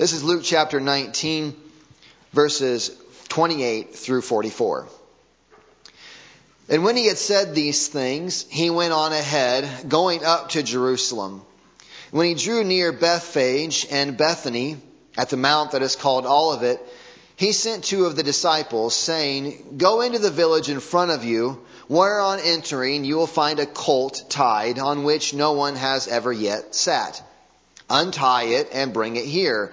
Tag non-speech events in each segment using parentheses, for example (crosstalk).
This is Luke chapter 19, verses 28 through 44. And when he had said these things, he went on ahead, going up to Jerusalem. When he drew near Bethphage and Bethany, at the mount that is called Olivet, he sent two of the disciples, saying, Go into the village in front of you, where on entering you will find a colt tied, on which no one has ever yet sat. Untie it and bring it here.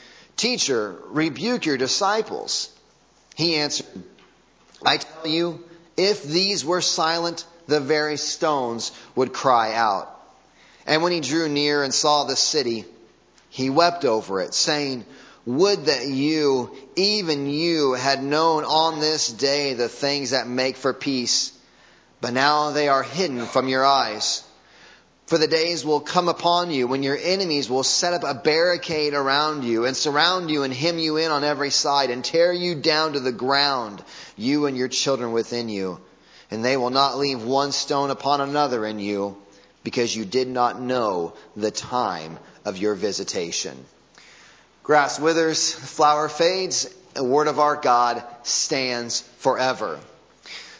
Teacher, rebuke your disciples. He answered, I tell you, if these were silent, the very stones would cry out. And when he drew near and saw the city, he wept over it, saying, Would that you, even you, had known on this day the things that make for peace, but now they are hidden from your eyes. For the days will come upon you when your enemies will set up a barricade around you and surround you and hem you in on every side and tear you down to the ground, you and your children within you. And they will not leave one stone upon another in you because you did not know the time of your visitation. Grass withers, flower fades, the word of our God stands forever.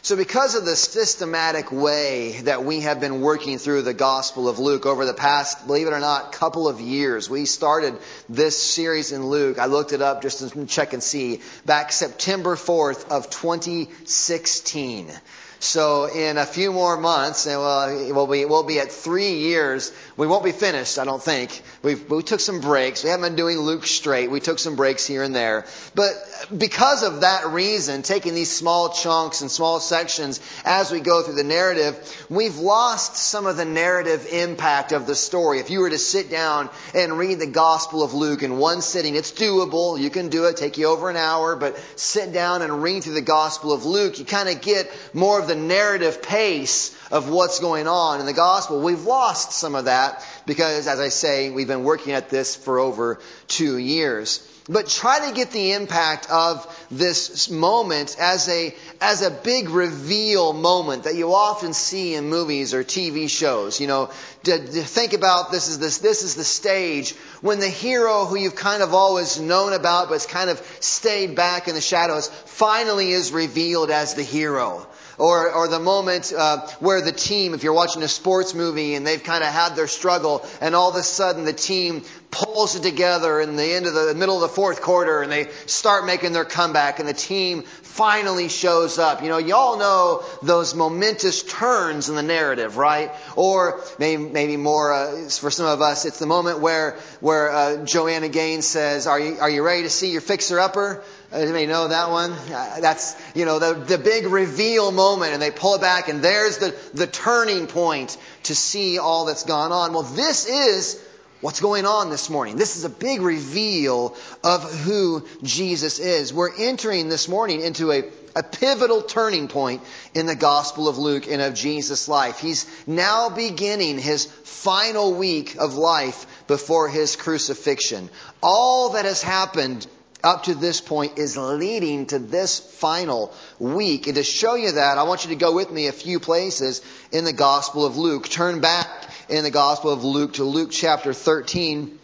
So because of the systematic way that we have been working through the Gospel of Luke over the past, believe it or not, couple of years, we started this series in Luke. I looked it up just to check and see back September 4th of 2016. So in a few more months, and we'll, be, we'll be at three years. We won't be finished, I don't think. We've, we took some breaks. We haven't been doing Luke straight. We took some breaks here and there. But because of that reason, taking these small chunks and small sections as we go through the narrative, we've lost some of the narrative impact of the story. If you were to sit down and read the Gospel of Luke in one sitting, it's doable. You can do it. Take you over an hour, but sit down and read through the Gospel of Luke. You kind of get more of the narrative pace of what's going on in the gospel. We've lost some of that because, as I say, we've been working at this for over two years. But try to get the impact of this moment as a, as a big reveal moment that you often see in movies or TV shows. You know, to, to think about this is this, this is the stage when the hero who you've kind of always known about but has kind of stayed back in the shadows finally is revealed as the hero. Or, or the moment uh, where the team, if you're watching a sports movie and they've kind of had their struggle, and all of a sudden the team pulls it together in the end of the, the middle of the fourth quarter, and they start making their comeback, and the team finally shows up. You know, y'all know those momentous turns in the narrative, right? Or maybe, maybe more uh, for some of us, it's the moment where where uh, Joanna Gaines says, "Are you are you ready to see your fixer upper?" Anybody know that one? Uh, that's, you know, the, the big reveal moment and they pull it back and there's the, the turning point to see all that's gone on. Well, this is what's going on this morning. This is a big reveal of who Jesus is. We're entering this morning into a, a pivotal turning point in the Gospel of Luke and of Jesus' life. He's now beginning his final week of life before his crucifixion. All that has happened up to this point is leading to this final week. And to show you that, I want you to go with me a few places in the Gospel of Luke. Turn back in the Gospel of Luke to Luke chapter 13,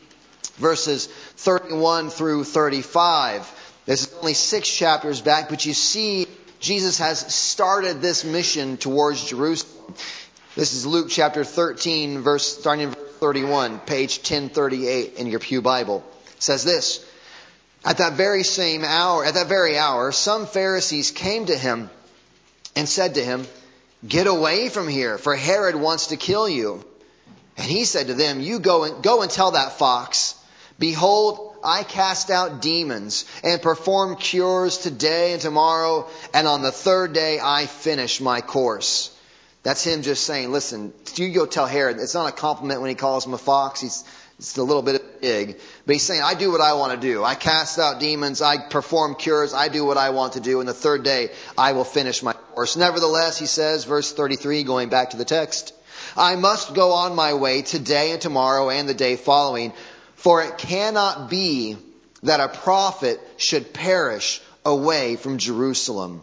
verses 31 through 35. This is only six chapters back, but you see Jesus has started this mission towards Jerusalem. This is Luke chapter 13, verse, starting in verse 31, page 1038 in your Pew Bible. It says this, At that very same hour, at that very hour, some Pharisees came to him and said to him, Get away from here, for Herod wants to kill you. And he said to them, You go and, go and tell that fox, Behold, I cast out demons and perform cures today and tomorrow, and on the third day I finish my course. That's him just saying, listen, you go tell Herod. It's not a compliment when he calls him a fox. He's, it's a little bit of ig. But he's saying, I do what I want to do. I cast out demons. I perform cures. I do what I want to do. And the third day, I will finish my course. Nevertheless, he says, verse 33, going back to the text, I must go on my way today and tomorrow and the day following, for it cannot be that a prophet should perish away from Jerusalem.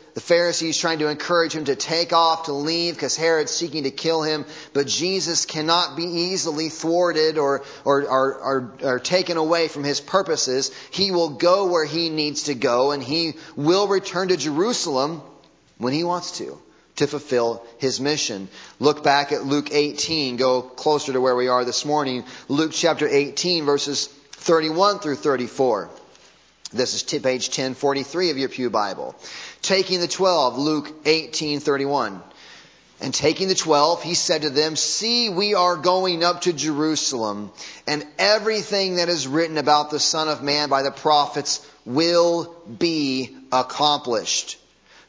the Pharisees trying to encourage him to take off, to leave, because Herod's seeking to kill him. But Jesus cannot be easily thwarted or, or, or, or, or taken away from his purposes. He will go where he needs to go, and he will return to Jerusalem when he wants to, to fulfill his mission. Look back at Luke 18, go closer to where we are this morning. Luke chapter 18, verses 31 through 34. This is page 1043 of your Pew Bible. Taking the twelve, Luke 18:31. And taking the twelve, he said to them, See, we are going up to Jerusalem, and everything that is written about the Son of Man by the prophets will be accomplished.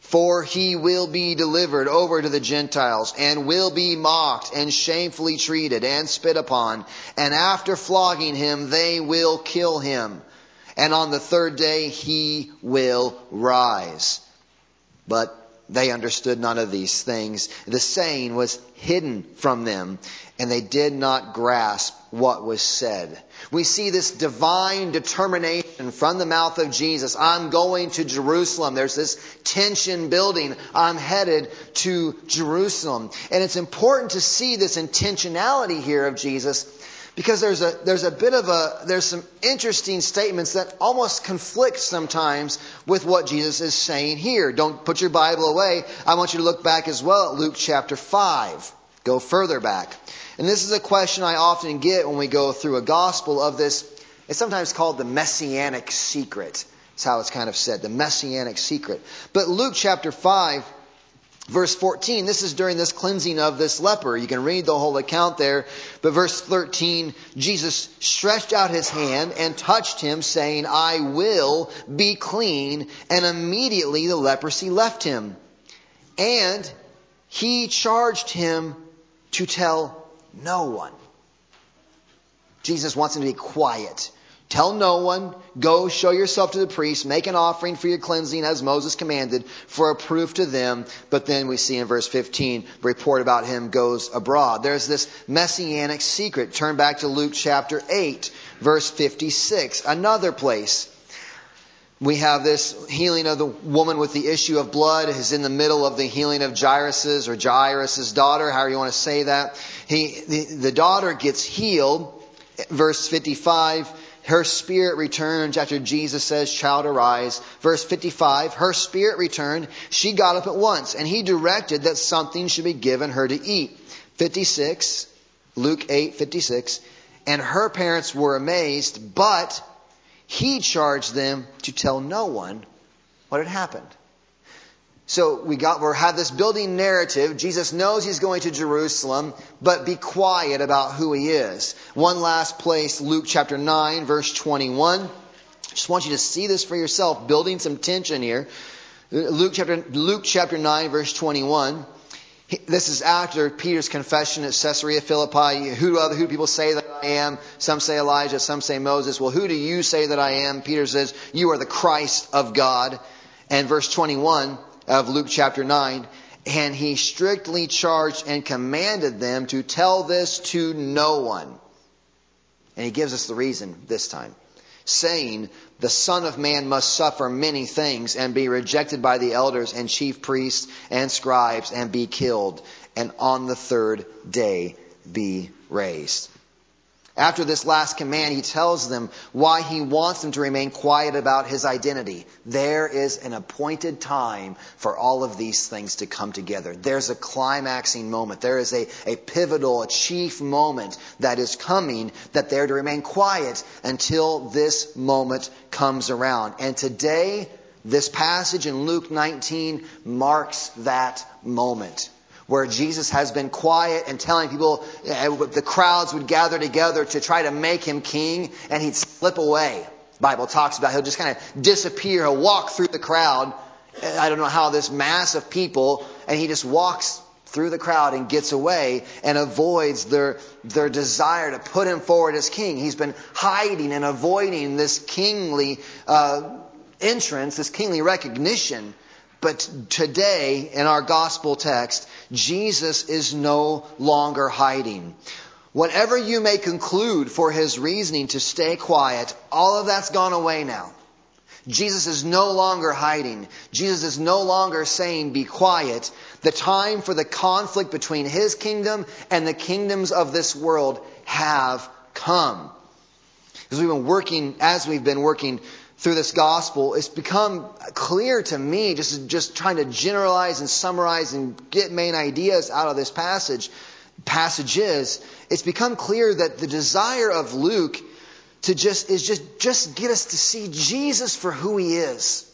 For he will be delivered over to the Gentiles, and will be mocked, and shamefully treated, and spit upon, and after flogging him, they will kill him and on the third day he will rise. But they understood none of these things. The saying was hidden from them, and they did not grasp what was said. We see this divine determination from the mouth of Jesus. I'm going to Jerusalem. There's this tension building. I'm headed to Jerusalem. And it's important to see this intentionality here of Jesus because there's a there's a bit of a there's some interesting statements that almost conflict sometimes with what Jesus is saying here. Don't put your Bible away. I want you to look back as well at Luke chapter 5. Go further back. And this is a question I often get when we go through a gospel of this it's sometimes called the messianic secret. That's how it's kind of said, the messianic secret. But Luke chapter 5 Verse 14, this is during this cleansing of this leper. You can read the whole account there. But verse 13, Jesus stretched out his hand and touched him, saying, I will be clean. And immediately the leprosy left him. And he charged him to tell no one. Jesus wants him to be quiet. Tell no one, go show yourself to the priest, make an offering for your cleansing as Moses commanded for a proof to them. But then we see in verse 15, the report about him goes abroad. There's this messianic secret. Turn back to Luke chapter 8, verse 56, another place. We have this healing of the woman with the issue of blood is in the middle of the healing of Jairus's or Jairus's daughter, however you want to say that. He, the, the daughter gets healed. Verse 55, her spirit returns after Jesus says, Child, arise. Verse 55, her spirit returned. She got up at once, and he directed that something should be given her to eat. 56, Luke 8, 56. And her parents were amazed, but he charged them to tell no one what had happened. So we got, we have this building narrative. Jesus knows he's going to Jerusalem, but be quiet about who he is. One last place, Luke chapter 9, verse 21. Just want you to see this for yourself, building some tension here. Luke chapter, Luke chapter 9, verse 21. This is after Peter's confession at Caesarea Philippi. Who other who people say that I am? Some say Elijah, some say Moses. Well, who do you say that I am? Peter says, You are the Christ of God. And verse 21, of Luke chapter 9. And he strictly charged and commanded them to tell this to no one. And he gives us the reason this time. saying, The Son of Man must suffer many things and be rejected by the elders and chief priests and scribes and be killed, and on the third day be raised. After this last command, he tells them why he wants them to remain quiet about his identity. There is an appointed time for all of these things to come together. There's a climaxing moment. There is a, a pivotal, a chief moment that is coming that they're to remain quiet until this moment comes around. And today, this passage in Luke 19 marks that moment where Jesus has been quiet and telling people, uh, the crowds would gather together to try to make him king, and he'd slip away. Bible talks about he'll just kind of disappear, he'll walk through the crowd. I don't know how this mass of people, and he just walks through the crowd and gets away and avoids their, their desire to put him forward as king. He's been hiding and avoiding this kingly uh, entrance, this kingly recognition. But today, in our gospel text, Jesus is no longer hiding. Whatever you may conclude for his reasoning to stay quiet, all of that's gone away now. Jesus is no longer hiding. Jesus is no longer saying, be quiet. The time for the conflict between his kingdom and the kingdoms of this world have come. As we've been working, as we've been working through this gospel, it's become clear to me, just, just trying to generalize and summarize and get main ideas out of this passage, passages, it's become clear that the desire of Luke to just, is just, just get us to see Jesus for who he is.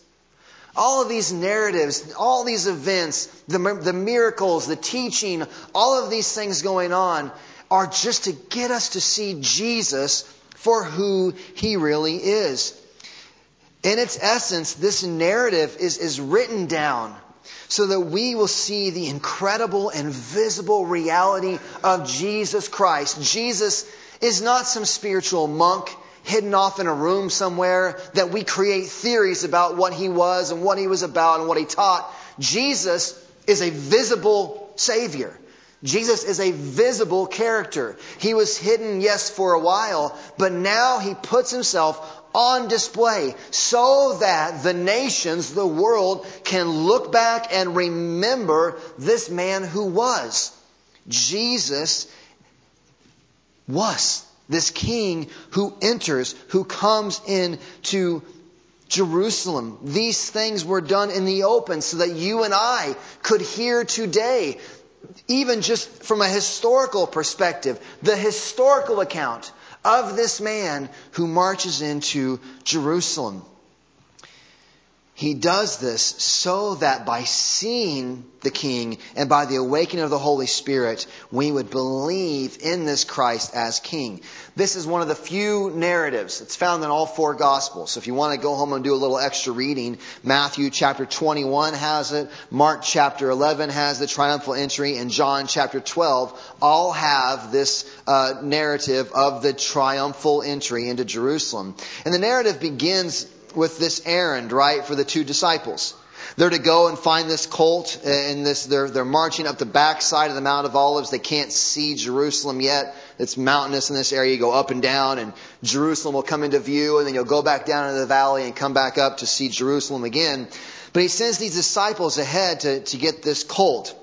All of these narratives, all these events, the, the miracles, the teaching, all of these things going on are just to get us to see Jesus for who he really is. In its essence, this narrative is, is written down so that we will see the incredible and visible reality of Jesus Christ. Jesus is not some spiritual monk hidden off in a room somewhere that we create theories about what he was and what he was about and what he taught. Jesus is a visible Savior. Jesus is a visible character. He was hidden, yes, for a while, but now he puts himself on display so that the nations, the world, can look back and remember this man who was. Jesus was this king who enters, who comes into Jerusalem. These things were done in the open so that you and I could hear today, even just from a historical perspective, the historical account of this man who marches into Jerusalem. He does this so that by seeing the King and by the awakening of the Holy Spirit, we would believe in this Christ as King. This is one of the few narratives. It's found in all four Gospels. So if you want to go home and do a little extra reading, Matthew chapter 21 has it, Mark chapter 11 has the triumphal entry, and John chapter 12 all have this uh, narrative of the triumphal entry into Jerusalem. And the narrative begins with this errand, right, for the two disciples. They're to go and find this colt uh, and this, they're, they're marching up the backside of the Mount of Olives. They can't see Jerusalem yet. It's mountainous in this area. You go up and down and Jerusalem will come into view and then you'll go back down into the valley and come back up to see Jerusalem again. But he sends these disciples ahead to, to get this colt.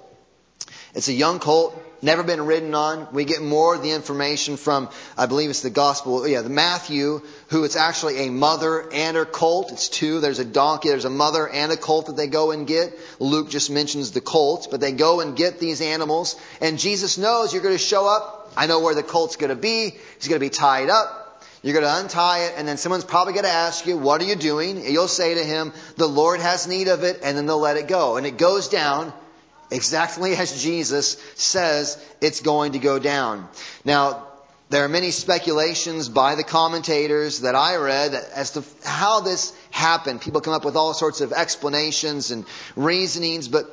It's a young colt never been ridden on. We get more of the information from, I believe it's the gospel, yeah, the Matthew, who it's actually a mother and her colt. It's two. There's a donkey, there's a mother and a colt that they go and get. Luke just mentions the colt, but they go and get these animals. And Jesus knows you're going to show up. I know where the colt's going to be. He's going to be tied up. You're going to untie it, and then someone's probably going to ask you, What are you doing? And you'll say to him, The Lord has need of it, and then they'll let it go. And it goes down exactly as Jesus says it's going to go down. Now, there are many speculations by the commentators that I read as to how this happened. People come up with all sorts of explanations and reasonings, but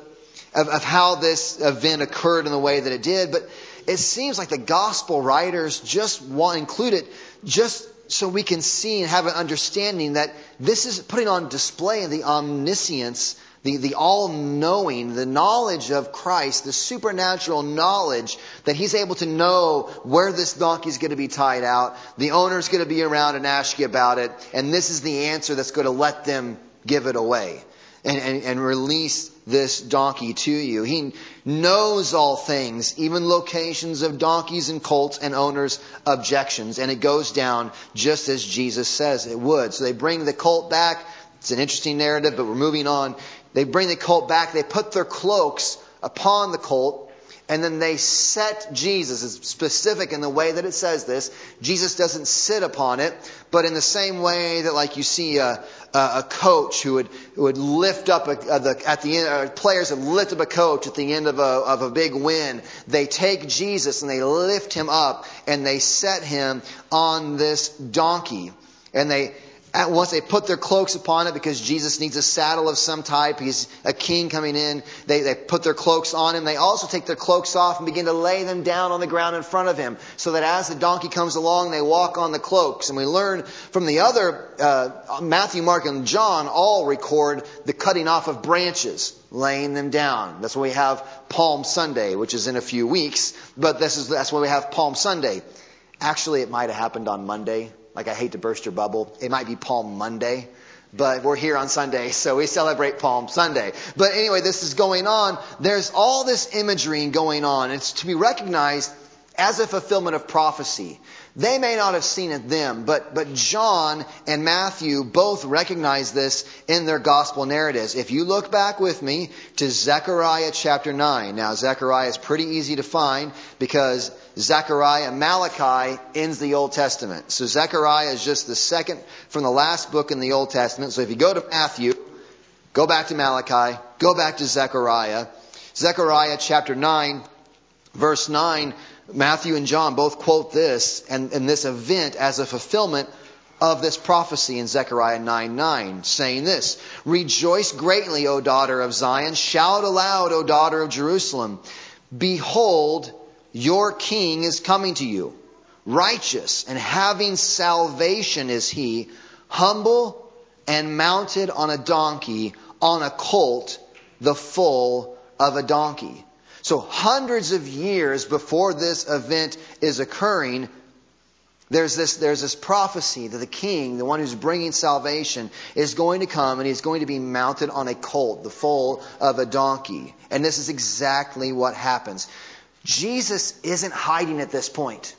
of, of how this event occurred in the way that it did. But it seems like the gospel writers just want to include it just so we can see and have an understanding that this is putting on display the omniscience the, the all knowing, the knowledge of Christ, the supernatural knowledge that he's able to know where this donkey is going to be tied out. The owner's going to be around and ask you about it. And this is the answer that's going to let them give it away and, and, and release this donkey to you. He knows all things, even locations of donkeys and colts and owners' objections. And it goes down just as Jesus says it would. So they bring the colt back. It's an interesting narrative, but we're moving on. They bring the colt back. They put their cloaks upon the colt. And then they set Jesus. It's specific in the way that it says this. Jesus doesn't sit upon it, but in the same way that, like you see a, a coach who would who would lift up a, a, the, at the end, uh, players that lift up a coach at the end of a of a big win. They take Jesus and they lift him up and they set him on this donkey, and they once they put their cloaks upon it because Jesus needs a saddle of some type, he's a king coming in, they, they put their cloaks on him. They also take their cloaks off and begin to lay them down on the ground in front of him so that as the donkey comes along, they walk on the cloaks. And we learn from the other, uh, Matthew, Mark, and John all record the cutting off of branches, laying them down. That's why we have Palm Sunday, which is in a few weeks, but this is, that's why we have Palm Sunday. Actually, it might have happened on Monday like I hate to burst your bubble. It might be Palm Monday, but we're here on Sunday, so we celebrate Palm Sunday. But anyway, this is going on. There's all this imagery going on. It's to be recognized as a fulfillment of prophecy. They may not have seen it them, but, but John and Matthew both recognize this in their gospel narratives. If you look back with me to Zechariah chapter 9. Now, Zechariah is pretty easy to find because Zechariah, Malachi ends the Old Testament. So Zechariah is just the second from the last book in the Old Testament. So if you go to Matthew, go back to Malachi, go back to Zechariah. Zechariah chapter 9, verse 9 Matthew and John both quote this and, and this event as a fulfillment of this prophecy in Zechariah 9 9, saying this Rejoice greatly, O daughter of Zion. Shout aloud, O daughter of Jerusalem. Behold, your king is coming to you. Righteous and having salvation is he, humble and mounted on a donkey, on a colt, the foal of a donkey. So hundreds of years before this event is occurring, there's this, there's this prophecy that the king, the one who's bringing salvation, is going to come and he's going to be mounted on a colt, the foal of a donkey. And this is exactly what happens. Jesus isn't hiding at this point.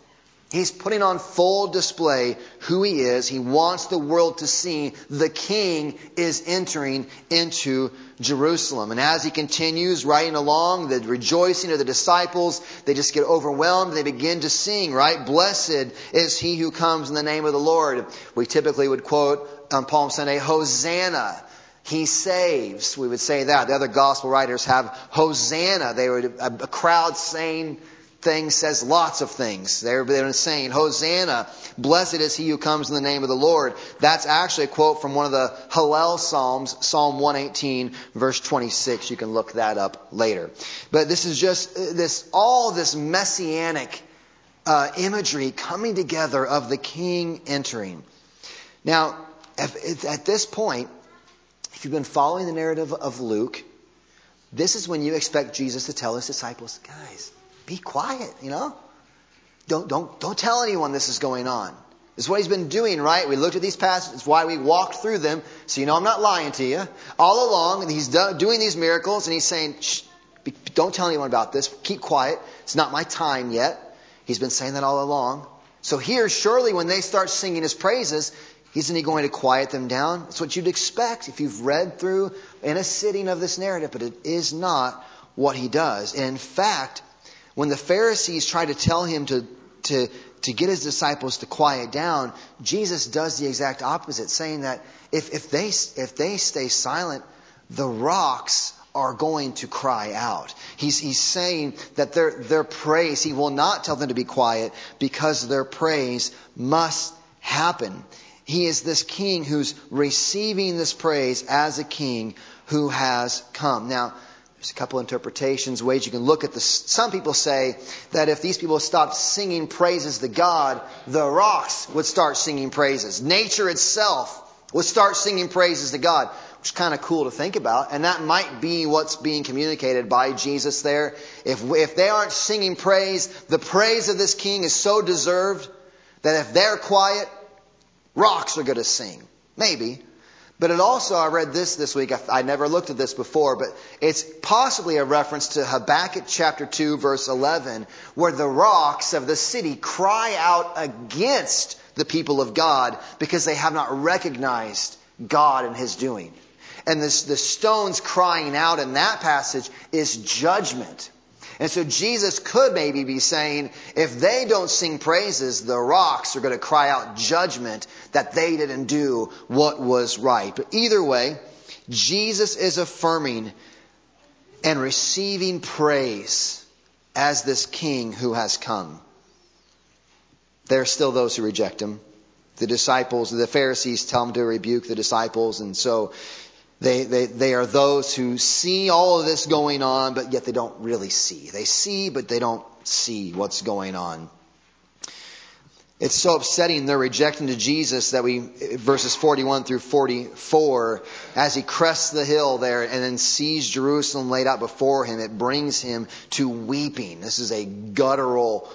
He's putting on full display who he is. He wants the world to see the king is entering into Jerusalem. And as he continues riding along, the rejoicing of the disciples, they just get overwhelmed. They begin to sing, right? Blessed is he who comes in the name of the Lord. We typically would quote on Palm Sunday, Hosanna. He saves. We would say that. The other gospel writers have Hosanna. They were a crowd saying, thing says lots of things. They're, they're saying, Hosanna, blessed is he who comes in the name of the Lord. That's actually a quote from one of the Hallel Psalms, Psalm 118, verse 26. You can look that up later. But this is just this, all this messianic uh, imagery coming together of the king entering. Now, if, at this point, if you've been following the narrative of Luke, this is when you expect Jesus to tell his disciples, guys, be quiet, you know? Don't, don't, don't tell anyone this is going on. This is what he's been doing, right? We looked at these passages. It's why we walked through them. So you know I'm not lying to you. All along, he's doing these miracles and he's saying, don't tell anyone about this. Keep quiet. It's not my time yet. He's been saying that all along. So here, surely when they start singing his praises, isn't he going to quiet them down? That's what you'd expect if you've read through in a sitting of this narrative, but it is not what he does. And in fact, when the Pharisees try to tell him to, to, to get his disciples to quiet down, Jesus does the exact opposite, saying that if, if, they, if they stay silent, the rocks are going to cry out. He's, he's saying that their, their praise, he will not tell them to be quiet because their praise must happen. He is this king who's receiving this praise as a king who has come. Now, there's a couple interpretations, ways you can look at this. Some people say that if these people stopped singing praises to God, the rocks would start singing praises. Nature itself would start singing praises to God. which is kind of cool to think about. And that might be what's being communicated by Jesus there. If, if they aren't singing praise, the praise of this king is so deserved that if they're quiet, rocks are going to sing. Maybe. But it also, I read this this week, I, I never looked at this before, but it's possibly a reference to Habakkuk chapter 2 verse 11, where the rocks of the city cry out against the people of God because they have not recognized God and His doing. And this, the stones crying out in that passage is judgment. And so Jesus could maybe be saying, if they don't sing praises, the rocks are going to cry out judgment that they didn't do what was right. But either way, Jesus is affirming and receiving praise as this king who has come. There are still those who reject him. The disciples, the Pharisees tell him to rebuke the disciples, and so they, they, they are those who see all of this going on, but yet they don't really see. They see, but they don't see what's going on. It's so upsetting they're rejecting to Jesus that we, verses 41 through 44, as he crests the hill there and then sees Jerusalem laid out before him, it brings him to weeping. This is a guttural,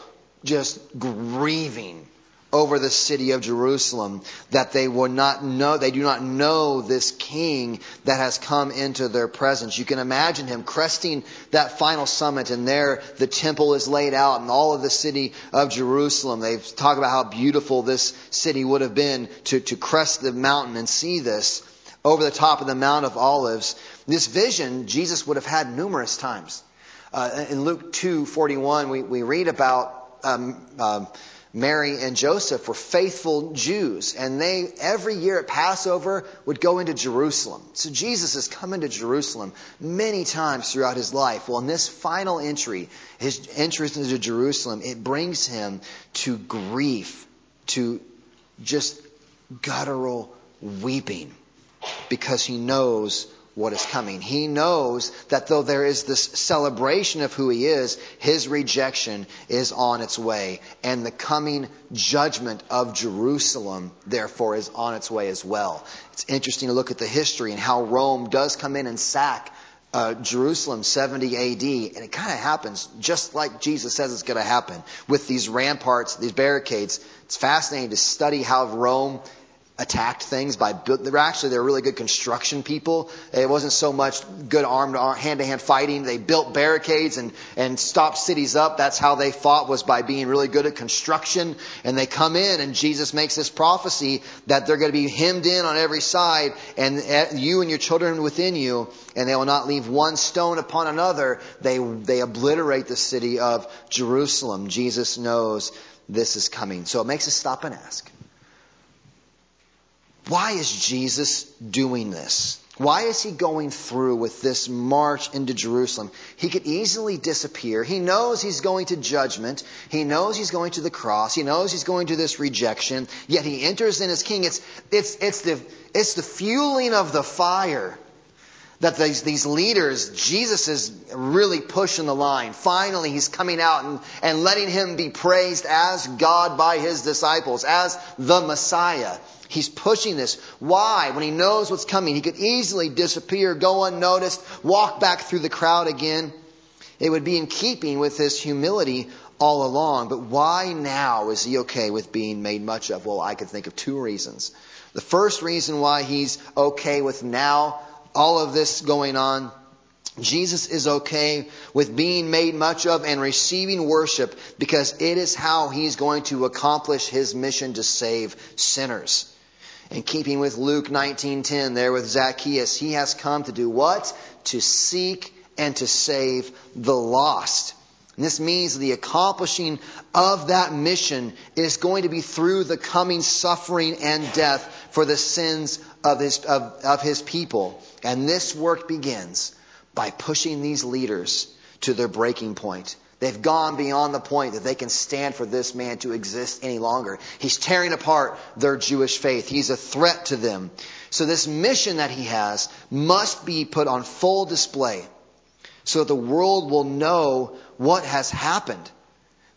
just grieving over the city of Jerusalem that they will not know, they do not know this king that has come into their presence. You can imagine him cresting that final summit and there the temple is laid out and all of the city of Jerusalem. They talk about how beautiful this city would have been to, to crest the mountain and see this over the top of the Mount of Olives. This vision Jesus would have had numerous times. Uh, in Luke 2:41, we, we read about um, uh, Mary and Joseph were faithful Jews, and they every year at Passover would go into Jerusalem. So Jesus has come into Jerusalem many times throughout his life. Well, in this final entry, his entrance into Jerusalem, it brings him to grief, to just guttural weeping, because he knows what is coming. He knows that though there is this celebration of who he is, his rejection is on its way. And the coming judgment of Jerusalem, therefore, is on its way as well. It's interesting to look at the history and how Rome does come in and sack uh, Jerusalem 70 AD, and it kind of happens just like Jesus says it's going to happen with these ramparts, these barricades. It's fascinating to study how Rome attacked things by they're actually they're really good construction people. It wasn't so much good armed hand to hand fighting. They built barricades and and stopped cities up. That's how they fought was by being really good at construction. And they come in and Jesus makes this prophecy that they're going to be hemmed in on every side and eh, you and your children within you and they will not leave one stone upon another. They they obliterate the city of Jerusalem. Jesus knows this is coming. So it makes us stop and ask why is Jesus doing this? Why is he going through with this march into Jerusalem? He could easily disappear. He knows he's going to judgment. He knows he's going to the cross. He knows he's going to this rejection. Yet he enters in as king. It's, it's, it's, the, it's the fueling of the fire that these, these leaders, Jesus is really pushing the line. Finally, he's coming out and, and letting him be praised as God by his disciples, as the Messiah. He's pushing this. Why? When he knows what's coming, he could easily disappear, go unnoticed, walk back through the crowd again. It would be in keeping with his humility all along. But why now is he okay with being made much of? Well, I could think of two reasons. The first reason why he's okay with now all of this going on Jesus is okay with being made much of and receiving worship because it is how he's going to accomplish his mission to save sinners. In keeping with Luke 19:10 there with Zacchaeus, he has come to do what? To seek and to save the lost. And this means the accomplishing of that mission is going to be through the coming suffering and death for the sins of his, of, of his people. And this work begins by pushing these leaders to their breaking point. They've gone beyond the point that they can stand for this man to exist any longer. He's tearing apart their Jewish faith. He's a threat to them. So this mission that he has must be put on full display so that the world will know what has happened.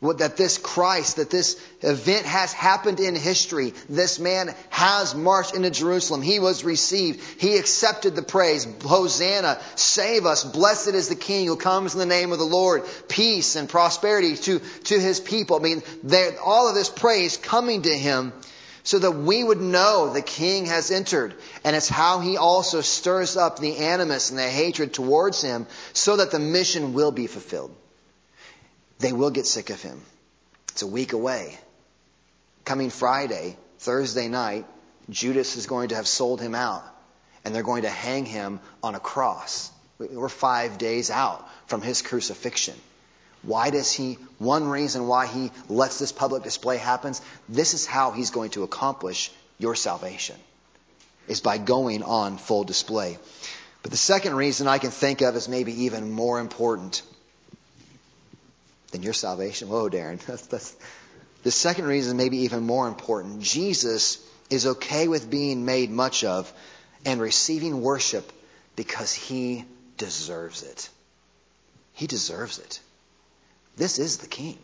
That this Christ, that this event has happened in history. This man has marched into Jerusalem. He was received. He accepted the praise. Hosanna, save us. Blessed is the King who comes in the name of the Lord. Peace and prosperity to, to his people. I mean, all of this praise coming to him so that we would know the king has entered. And it's how he also stirs up the animus and the hatred towards him so that the mission will be fulfilled. They will get sick of him. It's a week away. Coming Friday, Thursday night, Judas is going to have sold him out and they're going to hang him on a cross. We're five days out from his crucifixion. Why does he, one reason why he lets this public display happen, this is how he's going to accomplish your salvation, is by going on full display. But the second reason I can think of is maybe even more important than your salvation. Whoa, Darren. (laughs) That's, that's, the second reason maybe even more important. Jesus is okay with being made much of and receiving worship because he deserves it. He deserves it. This is the king.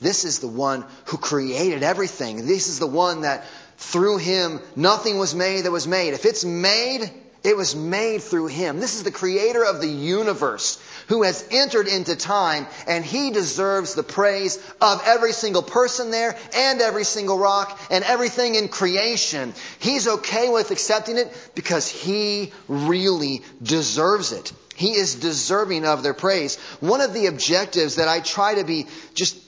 This is the one who created everything. This is the one that through him nothing was made that was made. If it's made, it was made through him. This is the creator of the universe who has entered into time and he deserves the praise of every single person there and every single rock and everything in creation. He's okay with accepting it because he really deserves it. He is deserving of their praise. One of the objectives that I try to be just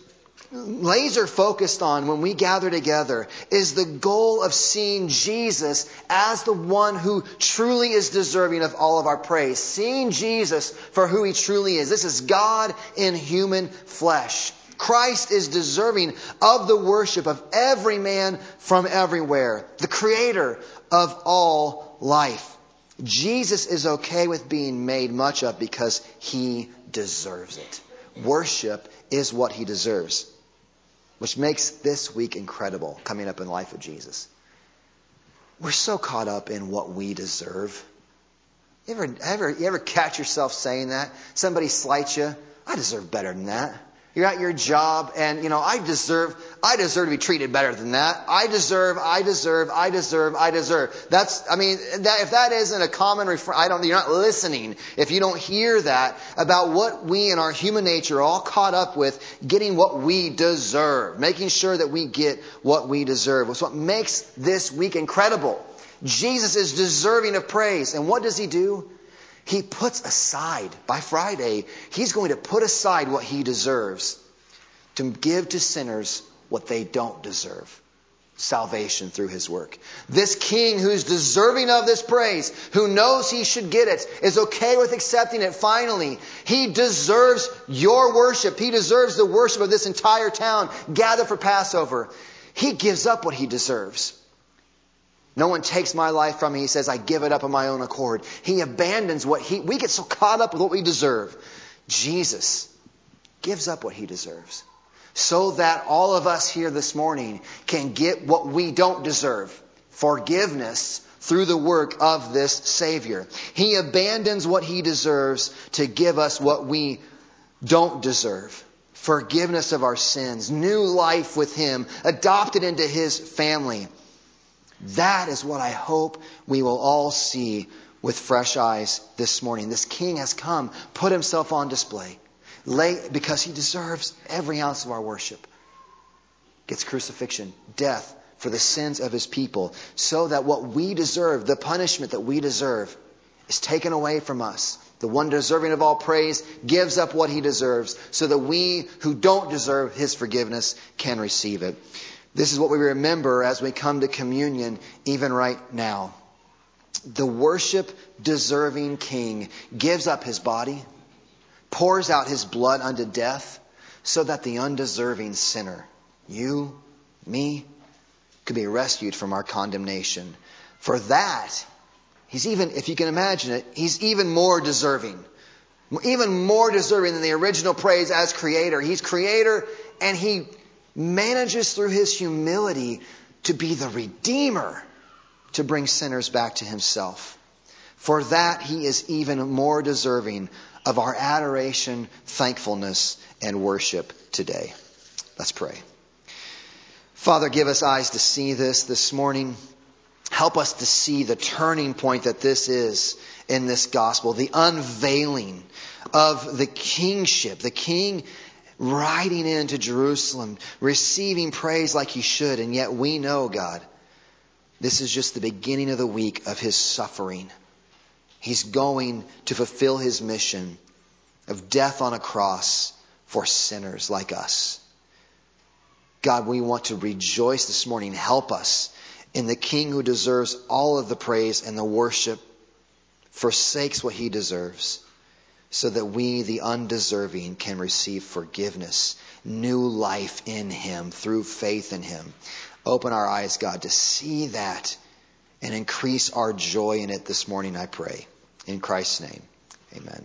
laser focused on when we gather together is the goal of seeing Jesus as the one who truly is deserving of all of our praise. Seeing Jesus for who he truly is. This is God in human flesh. Christ is deserving of the worship of every man from everywhere. The creator of all life. Jesus is okay with being made much of because he deserves it. Worship is what he deserves, which makes this week incredible coming up in the life of Jesus. We're so caught up in what we deserve. You ever, ever, you ever catch yourself saying that? Somebody slights you. I deserve better than that. You're at your job and, you know, I deserve, I deserve to be treated better than that. I deserve, I deserve, I deserve, I deserve. That's, I mean, that, if that isn't a common refer, I don't, you're not listening if you don't hear that about what we in our human nature are all caught up with getting what we deserve, making sure that we get what we deserve. It's what makes this week incredible. Jesus is deserving of praise. And what does he do? He puts aside, by Friday, he's going to put aside what he deserves to give to sinners what they don't deserve salvation through his work. This king who's deserving of this praise, who knows he should get it, is okay with accepting it finally. He deserves your worship. He deserves the worship of this entire town gathered for Passover. He gives up what he deserves. No one takes my life from me. He says, I give it up of my own accord. He abandons what he, we get so caught up with what we deserve. Jesus gives up what he deserves so that all of us here this morning can get what we don't deserve. Forgiveness through the work of this Savior. He abandons what he deserves to give us what we don't deserve. Forgiveness of our sins, new life with him, adopted into his family. That is what I hope we will all see with fresh eyes this morning. This king has come, put himself on display, lay, because he deserves every ounce of our worship. Gets crucifixion, death for the sins of his people, so that what we deserve, the punishment that we deserve, is taken away from us. The one deserving of all praise gives up what he deserves, so that we who don't deserve his forgiveness can receive it. This is what we remember as we come to communion, even right now. The worship deserving king gives up his body, pours out his blood unto death, so that the undeserving sinner, you, me, could be rescued from our condemnation. For that, he's even, if you can imagine it, he's even more deserving. Even more deserving than the original praise as creator. He's creator and he manages through his humility to be the redeemer to bring sinners back to himself. For that he is even more deserving of our adoration, thankfulness, and worship today. Let's pray. Father, give us eyes to see this this morning. Help us to see the turning point that this is in this gospel, the unveiling of the kingship, the king riding into Jerusalem, receiving praise like he should, and yet we know, God, this is just the beginning of the week of his suffering. He's going to fulfill his mission of death on a cross for sinners like us. God, we want to rejoice this morning. Help us in the King who deserves all of the praise and the worship, forsakes what he deserves, so that we, the undeserving, can receive forgiveness, new life in him through faith in him. Open our eyes, God, to see that and increase our joy in it this morning, I pray. In Christ's name, amen.